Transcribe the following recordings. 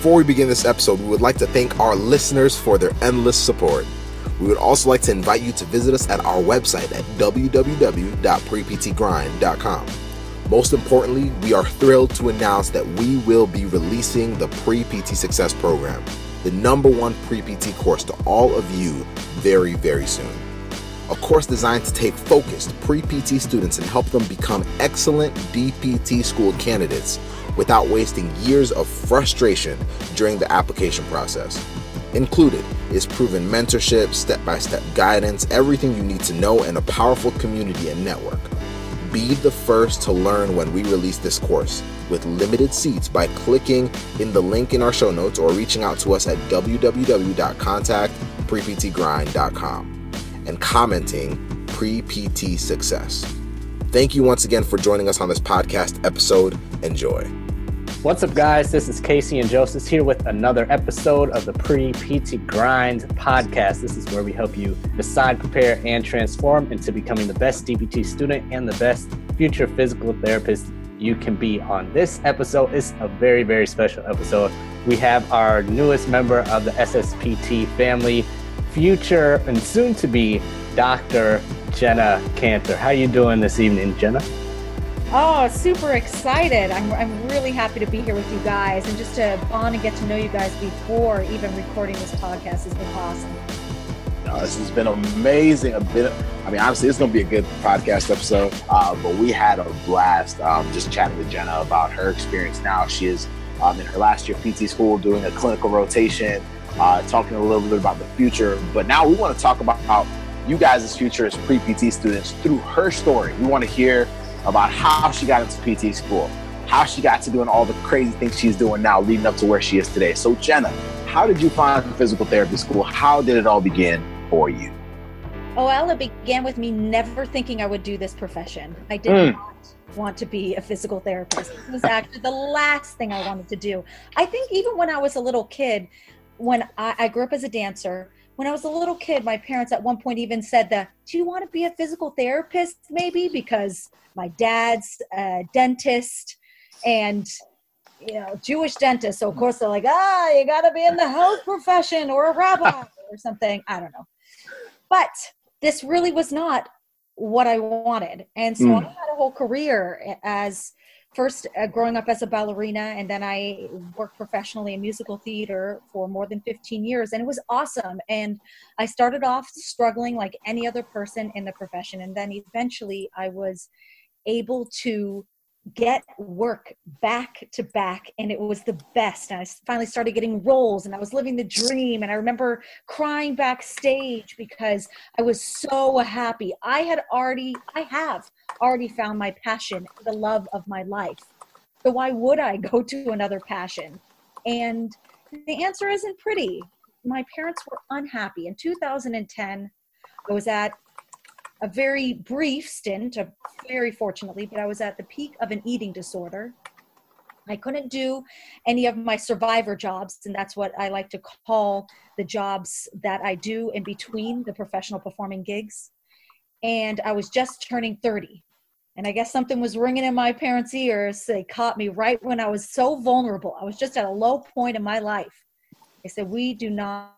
Before we begin this episode, we would like to thank our listeners for their endless support. We would also like to invite you to visit us at our website at www.preptgrind.com. Most importantly, we are thrilled to announce that we will be releasing the Pre PT Success Program, the number one pre PT course to all of you very, very soon. A course designed to take focused pre PT students and help them become excellent DPT school candidates without wasting years of frustration during the application process. Included is proven mentorship, step by step guidance, everything you need to know, and a powerful community and network. Be the first to learn when we release this course with limited seats by clicking in the link in our show notes or reaching out to us at www.contactpreptgrind.com and commenting pre PT success. Thank you once again for joining us on this podcast episode. Enjoy. What's up, guys? This is Casey and Joseph here with another episode of the Pre PT Grind podcast. This is where we help you decide, prepare, and transform into becoming the best DPT student and the best future physical therapist you can be. On this episode is a very, very special episode. We have our newest member of the SSPT family, future and soon to be Dr. Jenna Cantor. How are you doing this evening, Jenna? Oh, super excited. I'm, I'm really happy to be here with you guys and just to bond and get to know you guys before even recording this podcast has been awesome. No, this has been amazing. A bit, I mean, honestly, it's going to be a good podcast episode. Uh, but we had a blast um, just chatting with Jenna about her experience now. She is um, in her last year PT school doing a clinical rotation, uh, talking a little bit about the future. But now we want to talk about you guys' future as pre PT students through her story. We want to hear about how she got into PT school, how she got to doing all the crazy things she's doing now, leading up to where she is today. So, Jenna, how did you find physical therapy school? How did it all begin for you? Oh, well, it began with me never thinking I would do this profession. I did mm. not want to be a physical therapist. It was actually the last thing I wanted to do. I think even when I was a little kid, when I, I grew up as a dancer, when I was a little kid, my parents at one point even said that, do you want to be a physical therapist maybe? Because my dad's a dentist and you know Jewish dentist. So of course they're like, ah, you got to be in the health profession or a rabbi or something. I don't know, but this really was not what I wanted, and so mm. I had a whole career as first uh, growing up as a ballerina and then i worked professionally in musical theater for more than 15 years and it was awesome. And i started off struggling like any other person in the profession and then eventually i was able to get work back to back and it was the best. And i finally started getting roles and i was living the dream. And i remember crying backstage because i was so happy. I had already i have already found my passion the love of my life. So why would i go to another passion? And the answer isn't pretty. My parents were unhappy. In 2010 i was at a very brief stint, uh, very fortunately, but I was at the peak of an eating disorder. I couldn't do any of my survivor jobs, and that's what I like to call the jobs that I do in between the professional performing gigs. And I was just turning 30. And I guess something was ringing in my parents' ears. They caught me right when I was so vulnerable. I was just at a low point in my life. They said, We do not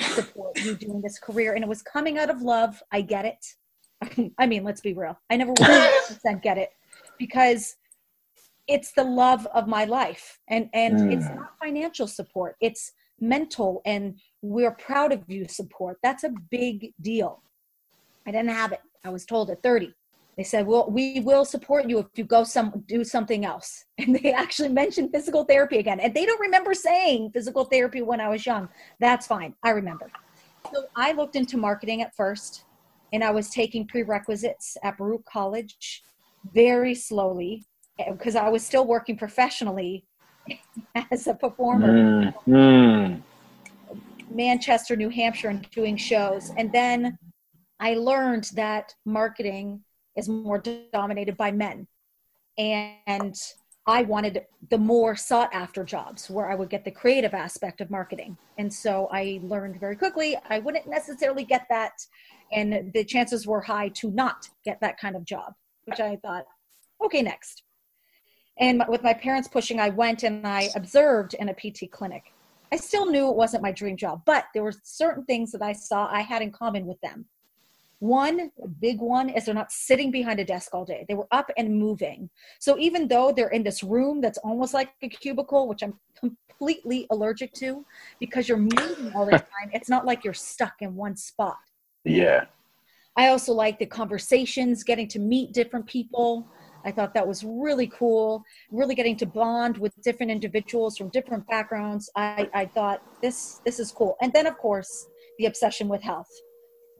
support you doing this career. And it was coming out of love. I get it. I mean, let's be real. I never 100% get it because it's the love of my life and and mm. it's not financial support. It's mental and we're proud of you support. That's a big deal. I didn't have it. I was told at 30. They said, "Well, we will support you if you go some do something else." And they actually mentioned physical therapy again. And they don't remember saying physical therapy when I was young. That's fine. I remember. So I looked into marketing at first and I was taking prerequisites at Baruch College very slowly because I was still working professionally as a performer. Mm, mm. Manchester, New Hampshire, and doing shows. And then I learned that marketing is more dominated by men. And I wanted the more sought after jobs where I would get the creative aspect of marketing. And so I learned very quickly I wouldn't necessarily get that. And the chances were high to not get that kind of job, which I thought, okay, next. And with my parents pushing, I went and I observed in a PT clinic. I still knew it wasn't my dream job, but there were certain things that I saw I had in common with them. One big one is they're not sitting behind a desk all day. They were up and moving. So even though they're in this room that's almost like a cubicle, which I'm completely allergic to because you're moving all the time, it's not like you're stuck in one spot. Yeah. I also like the conversations, getting to meet different people. I thought that was really cool. Really getting to bond with different individuals from different backgrounds. I, I thought this this is cool. And then of course the obsession with health.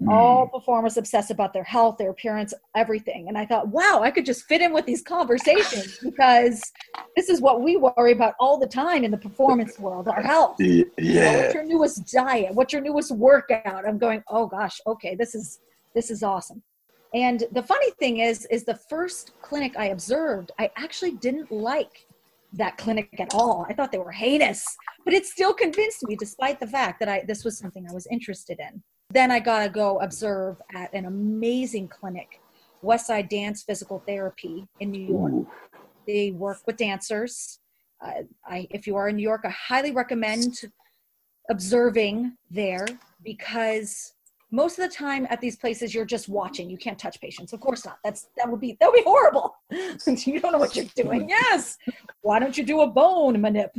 Mm. All performers obsess about their health, their appearance, everything. And I thought, wow, I could just fit in with these conversations because this is what we worry about all the time in the performance world, our health. Yeah. You know, what's your newest diet? What's your newest workout? I'm going, oh gosh, okay, this is this is awesome. And the funny thing is, is the first clinic I observed, I actually didn't like that clinic at all. I thought they were heinous, but it still convinced me, despite the fact that I this was something I was interested in. Then I got to go observe at an amazing clinic, Westside Dance Physical Therapy in New York. Ooh. They work with dancers. Uh, I, if you are in New York, I highly recommend observing there because most of the time at these places you're just watching. You can't touch patients. Of course not. That's that would be that would be horrible. You don't know what you're doing. Yes. Why don't you do a bone manip?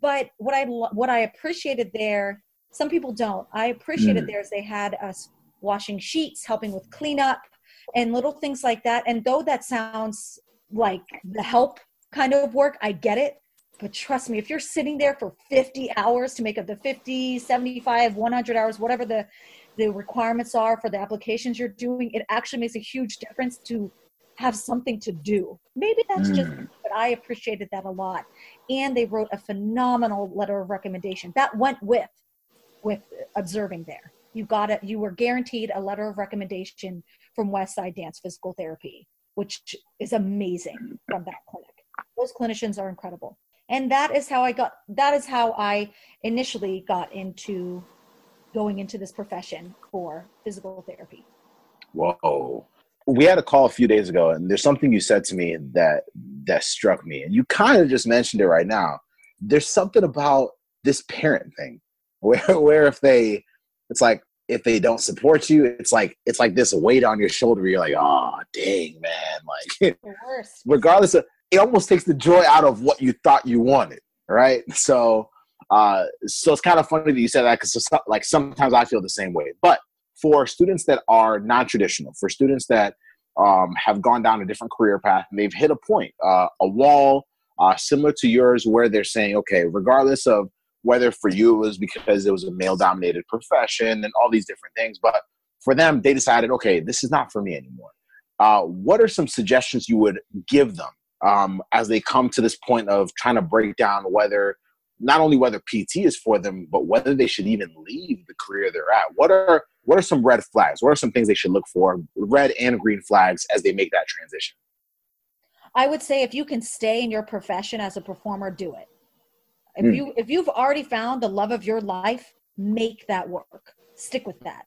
But what i what i appreciated there some people don't i appreciated mm. there is they had us washing sheets helping with cleanup and little things like that and though that sounds like the help kind of work i get it but trust me if you're sitting there for 50 hours to make up the 50 75 100 hours whatever the the requirements are for the applications you're doing, it actually makes a huge difference to have something to do. Maybe that's mm. just, but I appreciated that a lot. And they wrote a phenomenal letter of recommendation that went with with observing there. You got it. You were guaranteed a letter of recommendation from Westside Dance Physical Therapy, which is amazing from that clinic. Those clinicians are incredible. And that is how I got. That is how I initially got into going into this profession for physical therapy. Whoa. We had a call a few days ago, and there's something you said to me that that struck me, and you kind of just mentioned it right now. There's something about this parent thing, where where if they, it's like if they don't support you, it's like it's like this weight on your shoulder. You're like, oh dang man, like regardless of it, almost takes the joy out of what you thought you wanted, right? So uh, so it's kind of funny that you said that because like sometimes I feel the same way. But for students that are non-traditional, for students that um, have gone down a different career path and they've hit a point, uh, a wall uh, similar to yours, where they're saying, okay, regardless of whether for you it was because it was a male-dominated profession and all these different things, but for them, they decided, okay, this is not for me anymore. Uh, what are some suggestions you would give them um, as they come to this point of trying to break down whether not only whether PT is for them, but whether they should even leave the career they're at. What are what are some red flags? What are some things they should look for, red and green flags, as they make that transition? I would say if you can stay in your profession as a performer, do it. If mm. you if you've already found the love of your life, make that work. Stick with that.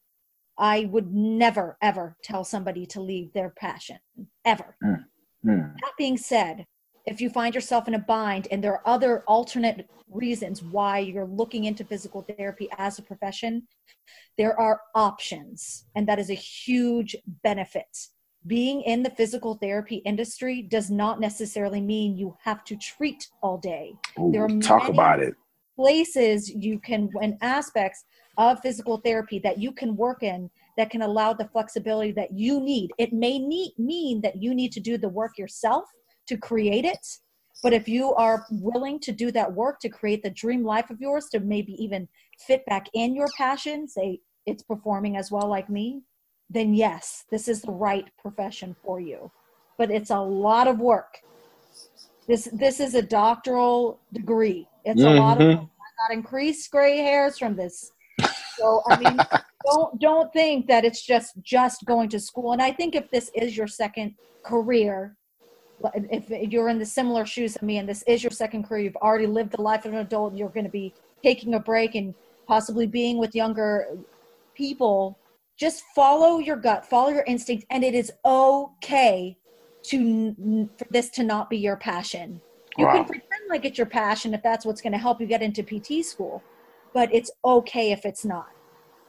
I would never ever tell somebody to leave their passion ever. Mm. Mm. That being said, if you find yourself in a bind and there are other alternate reasons why you're looking into physical therapy as a profession, there are options, and that is a huge benefit. Being in the physical therapy industry does not necessarily mean you have to treat all day. Ooh, there are talk about it. Places you can, and aspects of physical therapy that you can work in that can allow the flexibility that you need. It may need, mean that you need to do the work yourself to create it but if you are willing to do that work to create the dream life of yours, to maybe even fit back in your passion, say it's performing as well like me, then yes, this is the right profession for you. But it's a lot of work. This this is a doctoral degree. It's mm-hmm. a lot of mm-hmm. I got increased gray hairs from this. So I mean don't don't think that it's just just going to school. And I think if this is your second career, if you're in the similar shoes of me and this is your second career, you've already lived the life of an adult, you're going to be taking a break and possibly being with younger people, just follow your gut, follow your instinct, and it is okay to for this to not be your passion. You Wow. can pretend like it's your passion if that's what's going to help you get into PT school, but it's okay if it's not.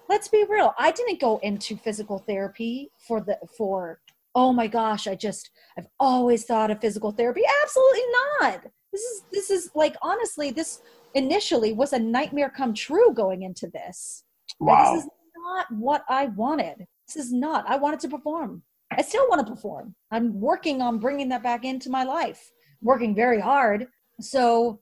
Let's be real. I didn't go into physical therapy for the for oh my gosh, I just I've always thought of physical therapy. Absolutely not. This is this is like honestly this initially was a nightmare come true going into this. Like, Wow. This is not what I wanted. This is not. I wanted to perform. I still want to perform. I'm working on bringing that back into my life. Working very hard. So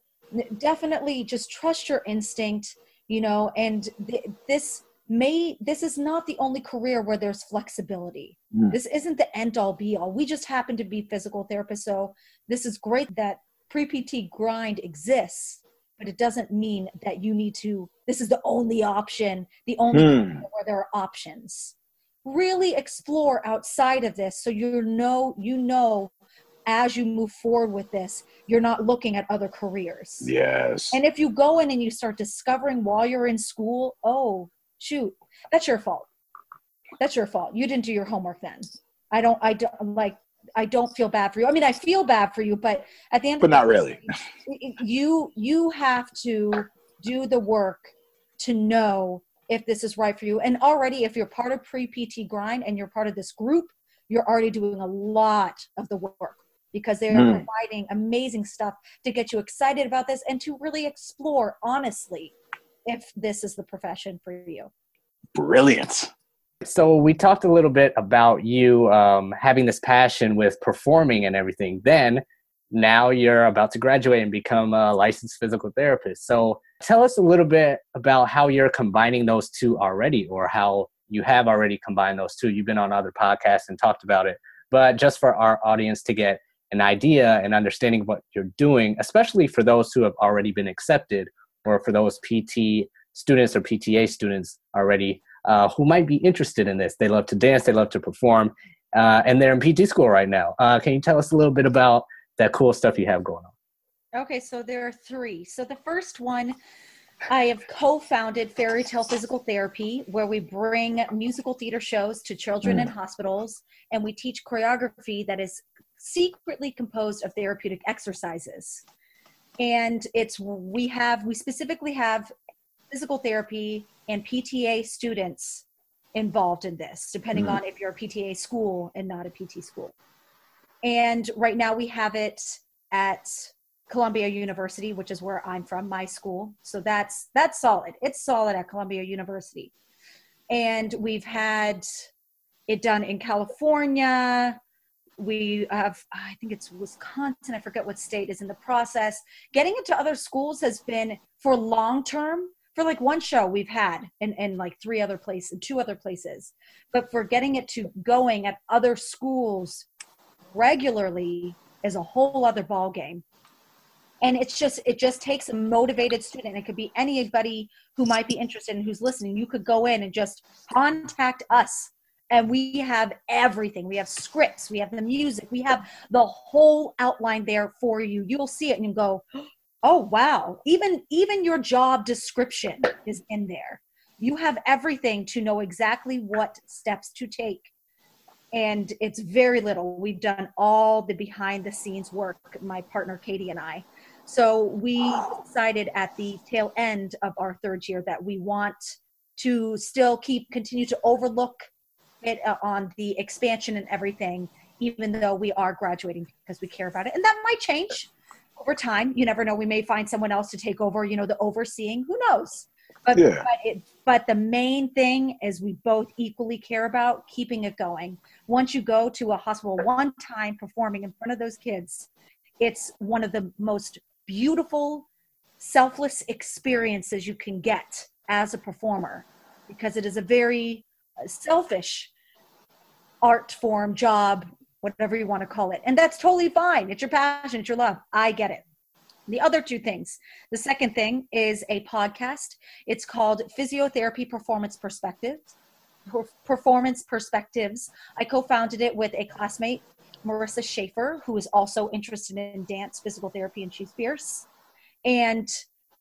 definitely just trust your instinct, you know, and th- this may this is not the only career where there's flexibility. Mm. This isn't the end all be all. We just happen to be physical therapists, so this is great that pre-PT grind exists, but it doesn't mean that you need to this is the only option, the only Hmm. where there are options. Really explore outside of this so you know you know as you move forward with this, you're not looking at other careers. Yes. And if you go in and you start discovering while you're in school, oh, shoot, that's your fault. That's your fault. You didn't do your homework then. I don't, I don't like, I don't feel bad for you. I mean, I feel bad for you, but at the end But of the not day, really. You, you have to do the work to know if this is right for you. And already, if you're part of pre PT grind and you're part of this group, you're already doing a lot of the work because they're Hmm. providing amazing stuff to get you excited about this and to really explore honestly if this is the profession for you. Brilliant. So we talked a little bit about you um, having this passion with performing and everything. Then now you're about to graduate and become a licensed physical therapist. So tell us a little bit about how you're combining those two already, or how you have already combined those two. You've been on other podcasts and talked about it, but just for our audience to get an idea and understanding what you're doing, especially for those who have already been accepted, or for those PT students or PTA students already uh, who might be interested in this. They love to dance, they love to perform, uh, and they're in PT school right now. Uh, can you tell us a little bit about that cool stuff you have going on? Okay, so there are three. So the first one, I have co-founded Fairy Tale Physical Therapy, where we bring musical theater shows to children in hospitals, and we teach choreography that is secretly composed of therapeutic exercises. And it's we have we specifically have physical therapy and PTA students involved in this, depending Mhm. on if you're a PTA school and not a PT school. And right now we have it at Columbia University, which is where I'm from, my school. So that's that's solid. It's solid at Columbia University. And we've had it done in California. We have, I think it's Wisconsin. I forget what state is in the process. Getting it to other schools has been for long term. For like one show we've had and, in like three other places, two other places. But for getting it to going at other schools regularly is a whole other ball game and it's just it just takes a motivated student. It could be anybody who might be interested and who's listening. You could go in and just contact us and we have everything. We have scripts. We have the music. We have the whole outline there for you. You'll see it and you go oh wow. Even even your job description is in there. You have everything to know exactly what steps to take. And it's very little. We've done all the behind the scenes work, my partner Katie and I. So we decided at the tail end of our third year that we want to still keep continue to overlook it uh, on the expansion and everything, even though we are graduating because we care about it, and that might change over time. You never know. We may find someone else to take over. You know, the overseeing. Who knows? But, Yeah. but, it, but the main thing is we both equally care about keeping it going once you go to a hospital one time performing in front of those kids, it's one of the most beautiful, selfless experiences you can get as a performer because it is a very uh, selfish art form, job, whatever you want to call it. And that's totally fine. It's your passion, it's your love. I get it. The other two things. The second thing is a podcast. It's called Physiotherapy Performance Perspectives. Performance Perspectives. I co-founded it with a classmate, Marissa Schaefer, who is also interested in dance, physical therapy, and she's fierce. And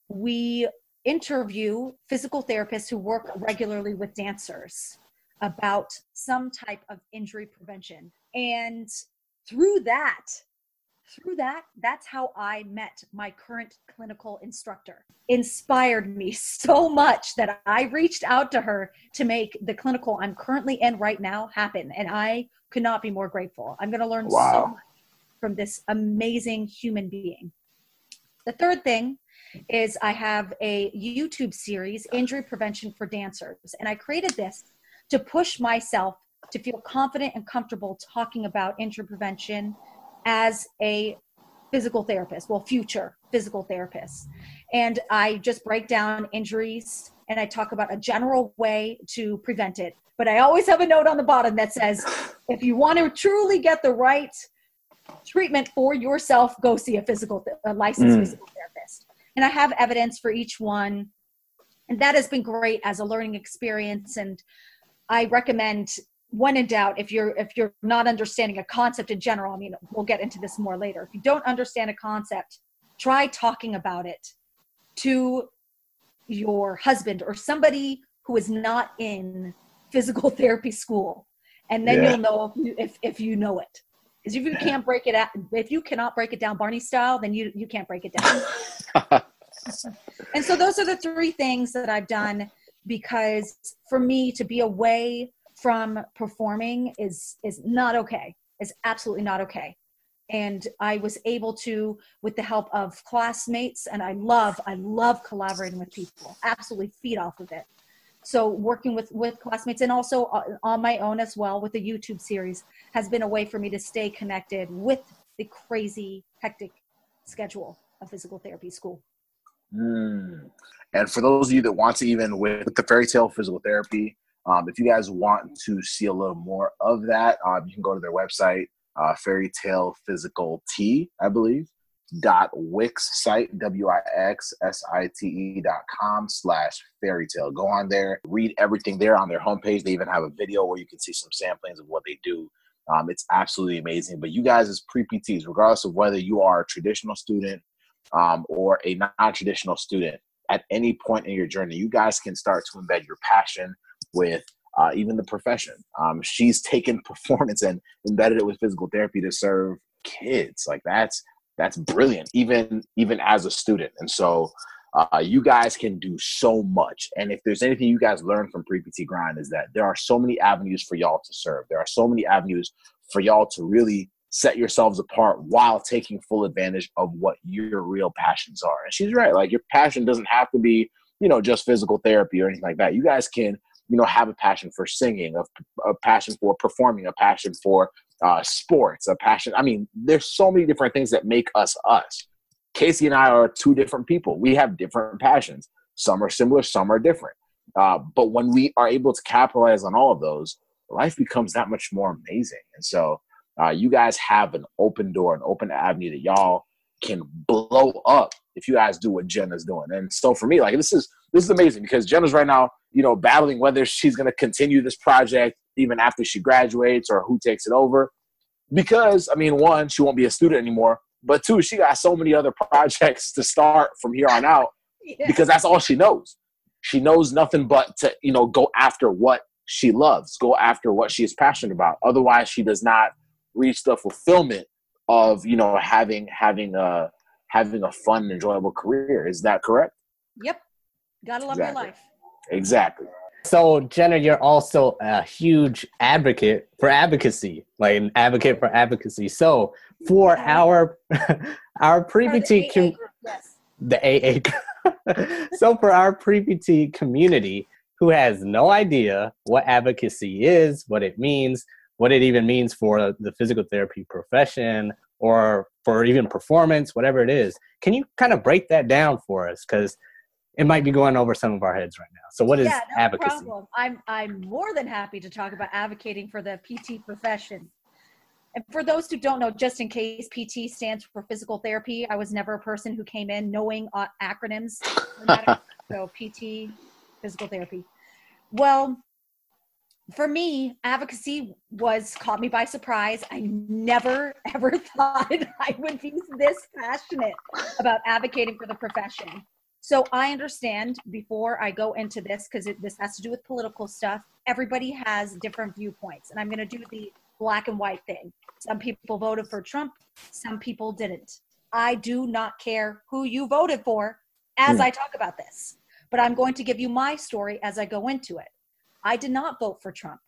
we interview physical therapists who work regularly with dancers about some type of injury prevention. And through that, through that, that's how I met my current clinical instructor. Inspired me so much that I reached out to her to make the clinical I'm currently in right now happen. And I could not be more grateful. I'm going to learn wow. so much from this amazing human being. The third thing is I have a YouTube series, Injury Prevention for Dancers. And I created this to push myself to feel confident and comfortable talking about injury prevention as a physical therapist, well, future physical therapist. And I just break down injuries and I talk about a general way to prevent it. But I always have a note on the bottom that says if you want to truly get the right treatment for yourself, go see a physical, a licensed mm. physical therapist. And I have evidence for each one. And that has been great as a learning experience. And I recommend when in doubt if you're if you're not understanding a concept in general i mean we'll get into this more later. If you don't understand a concept try talking about it to your husband or somebody who is not in physical therapy school and then yeah. you'll know if you, if, if you know it. Because if you can't break it out if you cannot break it down barney style then you you can't break it down. And so those are the three things that i've done because for me to be away from performing is is not okay. Is absolutely not okay. And i was able to with the help of classmates and i love i love collaborating with people absolutely feed off of it. So working with with classmates and also uh, on my own as well with the youtube series has been a way for me to stay connected with the crazy hectic schedule of physical therapy school. Mm. And for those of you that want to even with the fairy tale physical therapy um, if you guys want to see a little more of that, um, you can go to their website, uh, Fairy Tale Physical T, I believe, dot wix site w-i-x-s-i-t-e dot com slash fairy tale. Go on there read everything there on their homepage. They even have a video where you can see some samplings of what they do. Um, it's absolutely amazing. But you guys as pre-pts regardless of whether you are a traditional student um, or a non-traditional student at any point in your journey you guys can start to embed your passion with uh, even the profession. Um, she's taken performance and embedded it with physical therapy to serve kids. Like that's that's brilliant, even even as a student. And so uh, you guys can do so much. And if there's anything you guys learn from Pre PT Grind is that there are so many avenues for y'all to serve. There are so many avenues for y'all to really set yourselves apart while taking full advantage of what your real passions are. And she's right. Like your passion doesn't have to be, you know, just physical therapy or anything like that. You guys can you know have a passion for singing a, a passion for performing a passion for uh, sports a passion i mean there's so many different things that make us us casey and i are two different people we have different passions some are similar some are different uh, but when we are able to capitalize on all of those life becomes that much more amazing and so uh, you guys have an open door an open avenue that y'all can blow up if you guys do what jenna's doing and so for me like this is this is amazing because jenna's right now you know, battling whether she's going to continue this project even after she graduates or who takes it over. Because, I mean, one, she won't be a student anymore, but two, she got so many other projects to start from here on out yeah. because that's all she knows. She knows nothing but to, you know, go after what she loves, go after what she is passionate about. Otherwise, she does not reach the fulfillment of, you know, having having a having a fun, enjoyable career. Is that correct? Yep. Gotta love exactly. your life. Exactly. So, Jenna, you're also a huge advocate for advocacy, like an advocate for advocacy. So, for our our pre-PT com- yes. the AA. so, for our pre-PT community who has no idea what advocacy is, what it means, what it even means for the physical therapy profession, or for even performance, whatever it is, can you kind of break that down for us? Because it might be going over some of our heads right now. So what is yeah, no advocacy? Problem. I'm I'm more than happy to talk about advocating for the PT profession. And for those who don't know, just in case PT stands for physical therapy, I was never a person who came in knowing uh, acronyms. so PT, physical therapy. Well, for me, advocacy was caught me by surprise. I never ever thought I would be this passionate about advocating for the profession. So I understand before I go into this, because this has to do with political stuff, everybody has different viewpoints. And I'm going to do the black and white thing. Some people voted for Trump, some people didn't. I do not care who you voted for as Hmm. I talk about this, but I'm going to give you my story as I go into it. I did not vote for Trump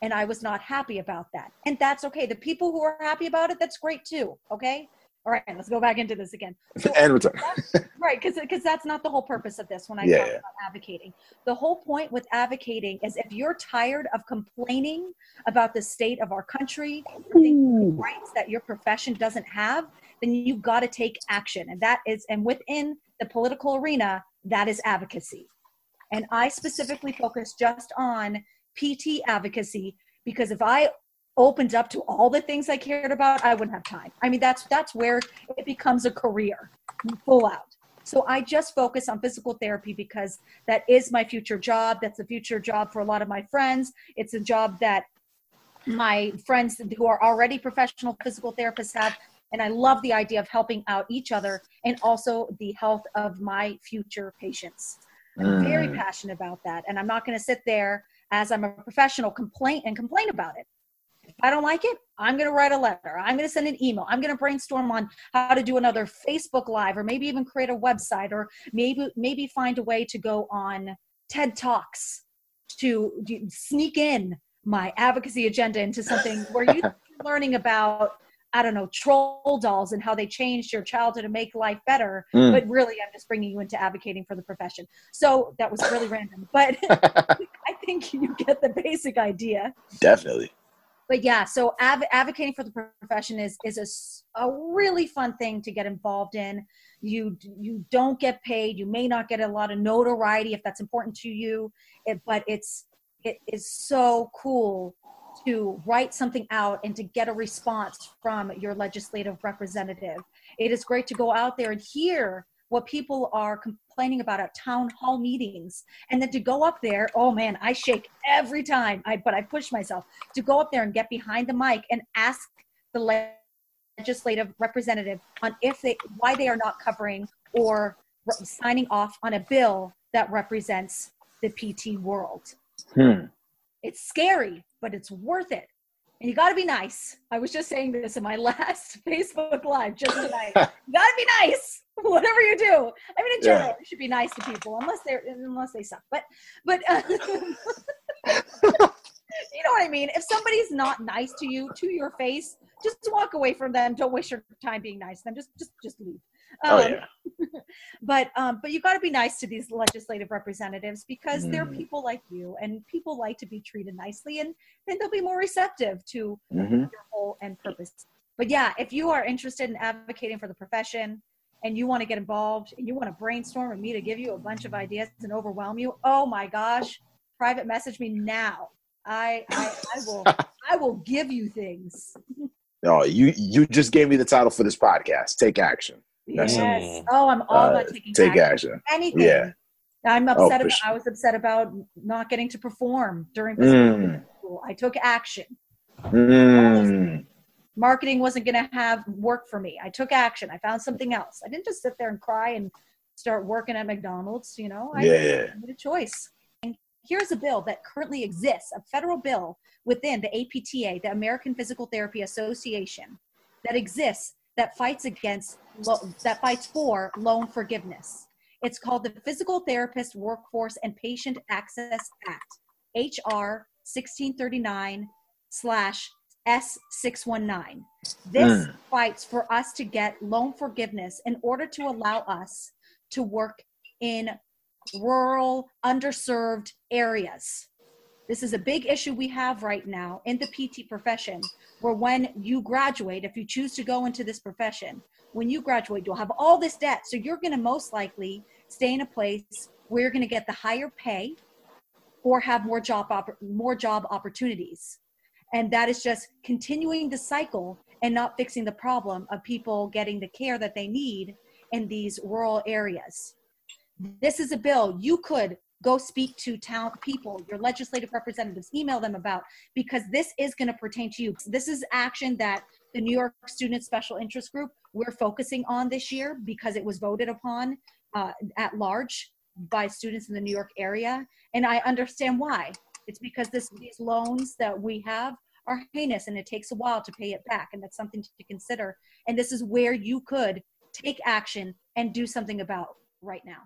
and I was not happy about that. And that's okay. The people who are happy about it, that's great too. Okay. All right, let's go back into this again. So and return. right because because that's not the whole purpose of this when i Yeah, talk yeah. about advocating the whole point with advocating is if you're tired of complaining about the state of our country rights that your profession doesn't have then you've got to take action and that is and within the political arena that is advocacy and i specifically focus just on pt advocacy because if i opened up to all the things i cared about i wouldn't have time i mean that's that's where it becomes a career full out. So I just focus on physical therapy because that is my future job. That's a future job for a lot of my friends. It's a job that my friends who are already professional physical therapists have. And I love the idea of helping out each other and also the health of my future patients. I'm very Mm. passionate about that. And I'm not going to sit there as I'm a professional complain and complain about it. If I don't like it, I'm going to write a letter. I'm going to send an email. I'm going to brainstorm on how to do another Facebook live or maybe even create a website or maybe maybe find a way to go on TED Talks to sneak in my advocacy agenda into something where you're learning about I don't know troll dolls and how they changed your childhood to make life better. Mm. but really i'm just bringing you into advocating for the profession. So that was really random but i think you get the basic idea. Definitely. but yeah so adv- advocating for the profession is is a, a really fun thing to get involved in. You you don't get paid. You may not get a lot of notoriety if that's important to you. It, but it's it is so cool to write something out and to get a response from your legislative representative it is great to go out there and hear what people are complaining about at town hall meetings and then to go up there oh man i shake every time i but i push myself to go up there and get behind the mic and ask the legislative representative on if they why they are not covering or re- signing off on a bill that represents the pt world Hmm. It's scary but it's worth it. And you got to be nice. I was just saying this in my last facebook live just tonight. You got to be nice whatever you do. I mean in Yeah. general you should be nice to people unless they're unless they suck but but uh, you know what i mean? If somebody's not nice to you to your face just walk away from them. Don't waste your time being nice to them. Just just just leave Oh Um, yeah. but um, but you got to be nice to these legislative representatives because they're Mm. people like you, and people like to be treated nicely, and then they'll be more receptive to hmm your whole and purpose. But yeah, if you are interested in advocating for the profession and you want to get involved and you want to brainstorm with me to give you a bunch of ideas and overwhelm you, oh my gosh, private message me now. I I, I will I will give you things. No, you you just gave me the title for this podcast. Take action. That's yes. it. Oh, I'm all Uh, about taking take action. action. anything. Yeah. I'm Oh, upset for about sure. I was upset about not getting to perform during Mm. school. I took action. Mm. Marketing wasn't gonna have work for me. I took action. I found something else. I didn't just sit there and cry and start working at McDonald's, you know. I Yeah. made a choice. And here's a bill that currently exists, a federal bill within the APTA, the American Physical Therapy Association, that exists that fights against that fights for loan forgiveness. It's called the Physical Therapist Workforce and Patient Access Act, HR 1639 slash S619. This Mm. fights for us to get loan forgiveness in order to allow us to work in rural, underserved areas. This is a big issue we have right now in the PT profession, where when you graduate, if you choose to go into this profession, when you graduate, you'll have all this debt. So you're going to most likely stay in a place where you're going to get the higher pay or have more job oppor- more job opportunities. And that is just continuing the cycle and not fixing the problem of people getting the care that they need in these rural areas. This is a bill you could go speak to town people, your legislative representatives, email them about because this is going to pertain to you. This is action that the New York Student Special Interest Group we're focusing on this year because it was voted upon uh, at large by students in the New York area, and I understand why. It's because this these loans that we have are heinous and it takes a while to pay it back. And that's something to consider. And this is where you could take action and do something about right now.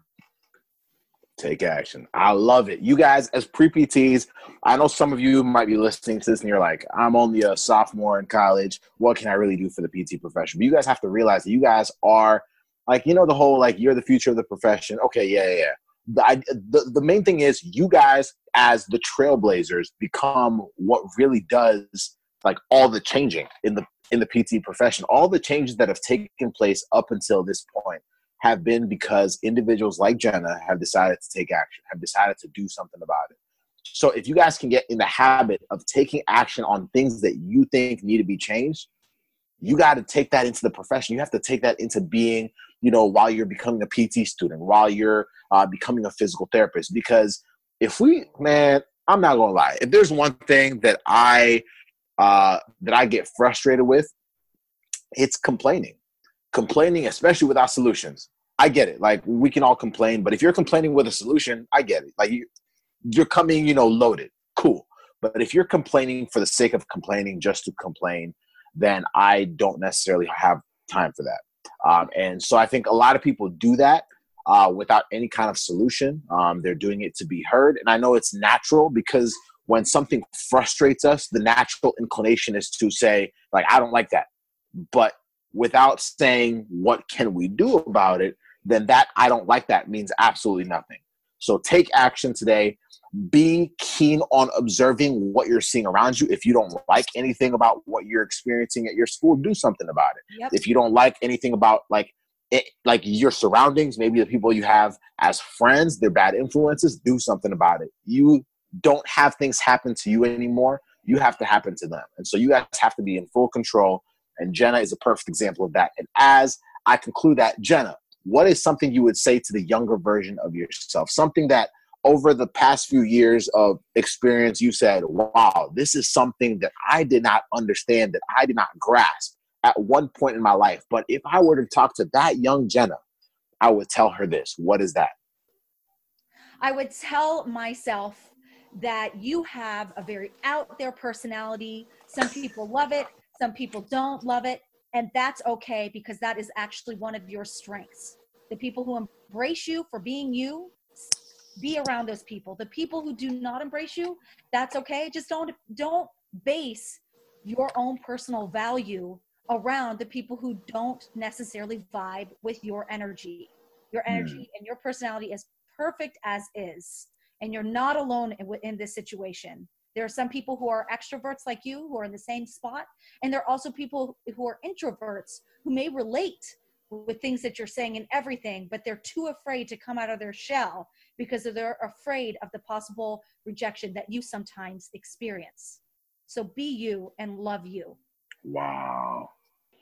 Take action. I love it. You guys, as pre PTs, I know some of you might be listening to this and you're like, I'm only a sophomore in college. What can I really do for the PT profession? But you guys have to realize that you guys are like, you know, the whole like, you're the future of the profession. Okay, yeah, yeah, yeah. The, I, the, the main thing is you guys, as the trailblazers, become what really does like all the changing in the in the PT profession. All the changes that have taken place up until this point have been because individuals like Jenna have decided to take action, have decided to do something about it. So if you guys can get in the habit of taking action on things that you think need to be changed, you got to take that into the profession. You have to take that into being, you know, while you're becoming a PT student, while you're uh, becoming a physical therapist. Because if we, man, I'm not gonna lie. If there's one thing that I uh, that I get frustrated with, it's complaining complaining, especially without solutions. I get it. Like we can all complain, but if you're complaining with a solution, I get it. Like you, you're coming, you know, loaded. Cool. But if you're complaining for the sake of complaining just to complain, then I don't necessarily have time for that. Um, and so I think a lot of people do that uh, without any kind of solution. Um, they're doing it to be heard. And I know it's natural because when something frustrates us, the natural inclination is to say, like, I don't like that. But without saying what can we do about it, then that I don't like that means absolutely nothing. So take action today. Be keen on observing what you're seeing around you. If you don't like anything about what you're experiencing at your school, do something about it. Yep. If you don't like anything about like it, like your surroundings, maybe the people you have as friends, they're bad influences, do something about it. You don't have things happen to you anymore. You have to happen to them. And so you guys have to be in full control and Jenna is a perfect example of that. And as I conclude that, Jenna, what is something you would say to the younger version of yourself? Something that over the past few years of experience, you said, wow, this is something that I did not understand, that I did not grasp at one point in my life. But if I were to talk to that young Jenna, I would tell her this. What is that? I would tell myself that you have a very out there personality. Some people love it, some people don't love it. And that's okay because that is actually one of your strengths. The people who embrace you for being you, be around those people. The people who do not embrace you, that's okay. Just don't don't base your own personal value around the people who don't necessarily vibe with your energy. Your hmm. energy mm. and your personality is perfect as is, and you're not alone in, in this situation. There are some people who are extroverts like you who are in the same spot. And there are also people who are introverts who may relate with things that you're saying and everything, but they're too afraid to come out of their shell because they're afraid of the possible rejection that you sometimes experience. So be you and love you. Wow.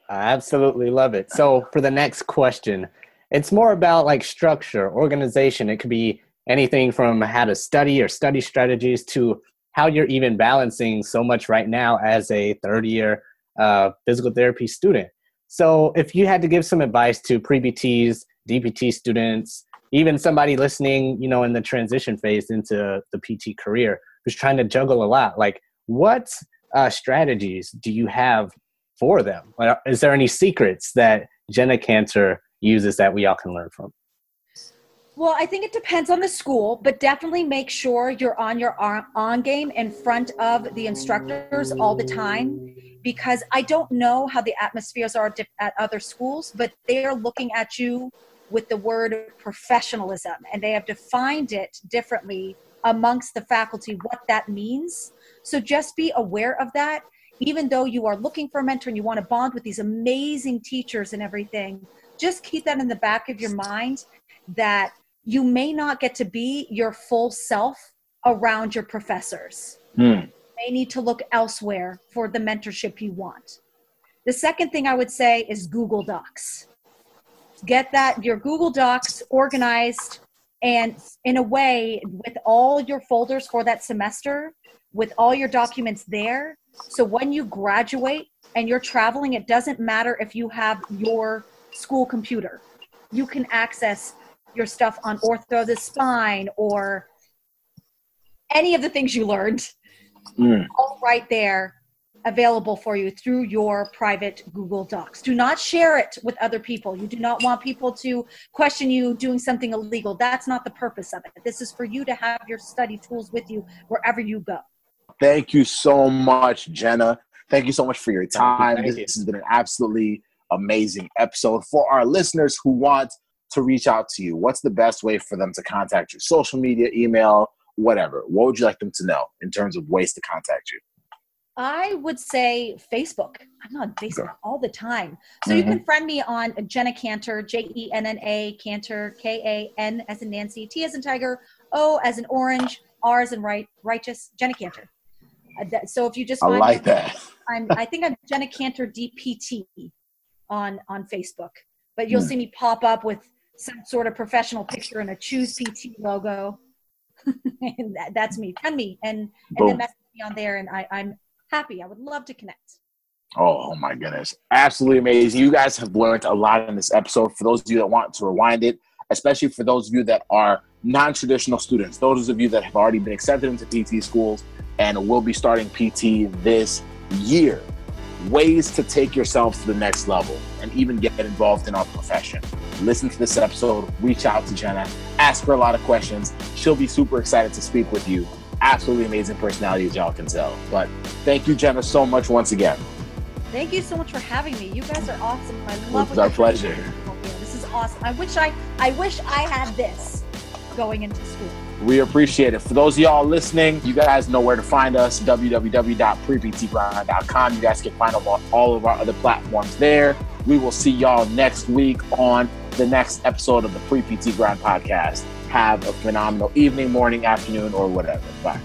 I absolutely love it. So for the next question, it's more about like structure, organization. It could be anything from how to study or study strategies to how you're even balancing so much right now as a third year uh, physical therapy student. So, if you had to give some advice to pre PTs, DPT students, even somebody listening, you know, in the transition phase into the PT career who's trying to juggle a lot, like what uh, strategies do you have for them? Is there any secrets that Jenna Cantor uses that we all can learn from? Well, I think it depends on the school, but definitely make sure you're on your on game in front of the instructors all the time because I don't know how the atmospheres are at other schools, but they are looking at you with the word professionalism and they have defined it differently amongst the faculty what that means. So just be aware of that. Even though you are looking for a mentor and you want to bond with these amazing teachers and everything, just keep that in the back of your mind that you may not get to be your full self around your professors. Mm. You may need to look elsewhere for the mentorship you want. The second thing I would say is Google Docs. Get that your Google Docs organized and in a way with all your folders for that semester, with all your documents there. So when you graduate and you're traveling, it doesn't matter if you have your school computer. You can access your stuff on ortho the spine or any of the things you learned mm. all right there available for you through your private Google Docs. Do not share it with other people. You do not want people to question you doing something illegal. That's not the purpose of it. This is for you to have your study tools with you wherever you go. Thank you so much, Jenna. Thank you so much for your time. Thank you. this has been an absolutely amazing episode. For our listeners who want to reach out to you, what's the best way for them to contact you? Social media, email, whatever. What would you like them to know in terms of ways to contact you? I would say Facebook. I'm on Facebook Okay. all the time. So you can friend me on Jenna Kantor, J E N N A Kantor, K A N as in Nancy, T as in Tiger, O as in Orange, R as in right, righteous, Jenna Kantor. Uh, that- so if you just I like me, that. I'm, I think I'm Jenna Kantor DPT on on Facebook, but you'll Hmm. see me pop up with some sort of professional picture and a Choose PT logo. and that, that's me. Friend me and and then message me on there, and I, I'm happy. I would love to connect. Oh, oh my goodness. Absolutely amazing. You guys have learned a lot in this episode. For those of you that want to rewind it, especially for those of you that are non traditional students, those of you that have already been accepted into PT schools and will be starting PT this year, ways to take yourselves to the next level and even get involved in our profession. Listen to this episode, reach out to Jenna, ask her a lot of questions. She'll be super excited to speak with you. Absolutely amazing personality, as y'all can tell. But thank you, Jenna, so much once again. Thank you so much for having me. You guys are awesome. I love It's our pleasure. Oh, this is awesome. I wish I I wish I had this going into school. We appreciate it. For those of y'all listening, you guys know where to find us www.preptgrind.com. You guys can find all, all of our other platforms there. We will see y'all next week on the next episode of the Pre PT Grind podcast. Have a phenomenal evening, morning, afternoon, or whatever. Bye.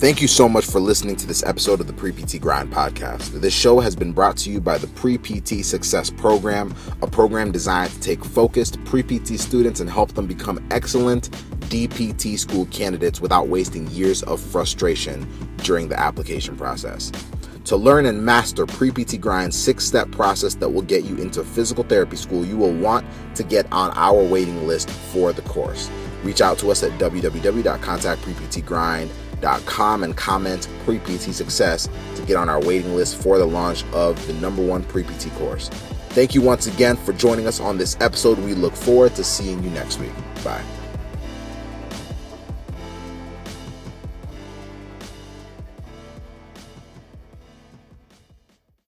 Thank you so much for listening to this episode of the Pre PT Grind podcast. This show has been brought to you by the Pre PT Success Program, a program designed to take focused pre PT students and help them become excellent DPT school candidates without wasting years of frustration during the application process. To learn and master Pre PT Grind's six step process that will get you into physical therapy school, you will want to get on our waiting list for the course. Reach out to us at www.contactpreptgrind.com and comment pre PT success to get on our waiting list for the launch of the number one pre PT course. Thank you once again for joining us on this episode. We look forward to seeing you next week. Bye.